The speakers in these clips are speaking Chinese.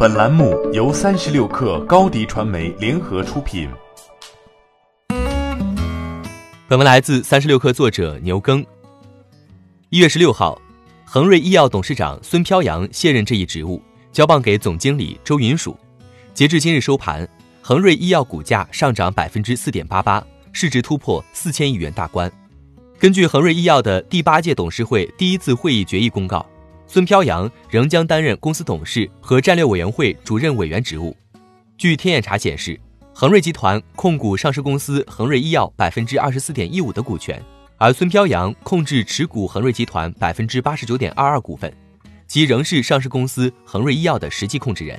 本栏目由三十六氪高低传媒联合出品。本文来自三十六氪作者牛耕。一月十六号，恒瑞医药董事长孙飘扬卸任这一职务，交棒给总经理周云曙。截至今日收盘，恒瑞医药股价上涨百分之四点八八，市值突破四千亿元大关。根据恒瑞医药的第八届董事会第一次会议决议公告，孙飘扬仍将担任公司董事和战略委员会主任委员职务。据天眼查显示，恒瑞集团控股上市公司恒瑞医药百分之二十四点一五的股权，而孙飘扬控制持股恒瑞集团百分之八十九点二二股份，即仍是上市公司恒瑞医药的实际控制人。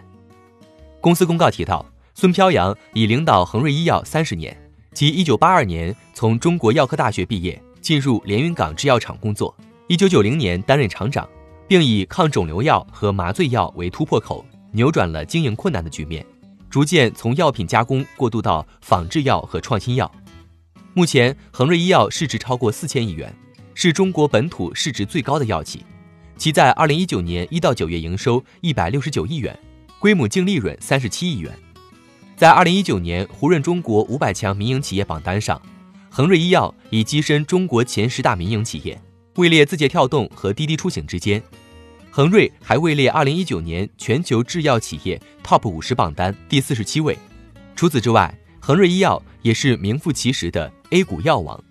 公司公告提到，孙飘扬已领导恒瑞医药三十年，即一九八二年从中国药科大学毕业。进入连云港制药厂工作，一九九零年担任厂长，并以抗肿瘤药和麻醉药为突破口，扭转了经营困难的局面，逐渐从药品加工过渡到仿制药和创新药。目前，恒瑞医药市值超过四千亿元，是中国本土市值最高的药企。其在二零一九年一到九月营收一百六十九亿元，规模净利润三十七亿元，在二零一九年胡润中国五百强民营企业榜单上。恒瑞医药已跻身中国前十大民营企业，位列字节跳动和滴滴出行之间。恒瑞还位列2019年全球制药企业 TOP 五十榜单第四十七位。除此之外，恒瑞医药也是名副其实的 A 股药王。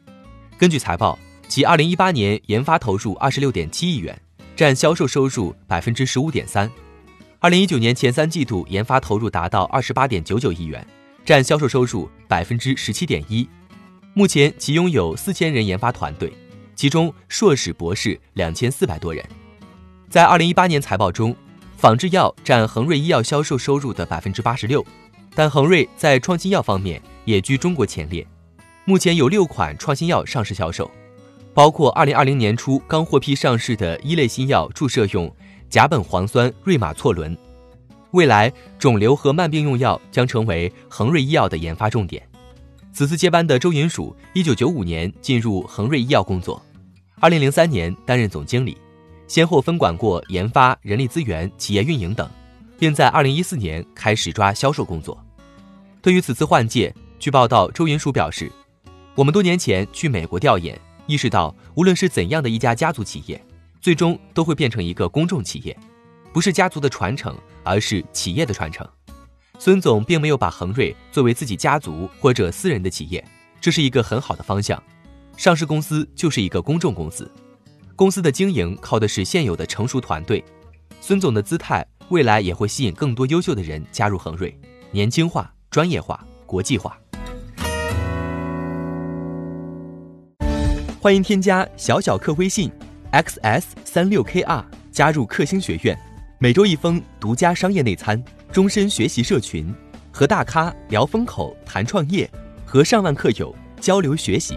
根据财报，其2018年研发投入26.7亿元，占销售收入15.3%。2019年前三季度研发投入达到28.99亿元，占销售收入17.1%。目前其拥有四千人研发团队，其中硕士、博士两千四百多人。在二零一八年财报中，仿制药占恒瑞医药销售收入的百分之八十六，但恒瑞在创新药方面也居中国前列。目前有六款创新药上市销售，包括二零二零年初刚获批上市的一类新药注射用甲苯磺酸瑞马唑仑。未来，肿瘤和慢病用药将成为恒瑞医药的研发重点。此次接班的周云曙，一九九五年进入恒瑞医药工作，二零零三年担任总经理，先后分管过研发、人力资源、企业运营等，并在二零一四年开始抓销售工作。对于此次换届，据报道，周云蜀表示：“我们多年前去美国调研，意识到无论是怎样的一家家族企业，最终都会变成一个公众企业，不是家族的传承，而是企业的传承。”孙总并没有把恒瑞作为自己家族或者私人的企业，这是一个很好的方向。上市公司就是一个公众公司，公司的经营靠的是现有的成熟团队。孙总的姿态，未来也会吸引更多优秀的人加入恒瑞，年轻化、专业化、国际化。欢迎添加小小客微信，xs 三六 kr，加入克星学院，每周一封独家商业内参。终身学习社群，和大咖聊风口、谈创业，和上万客友交流学习。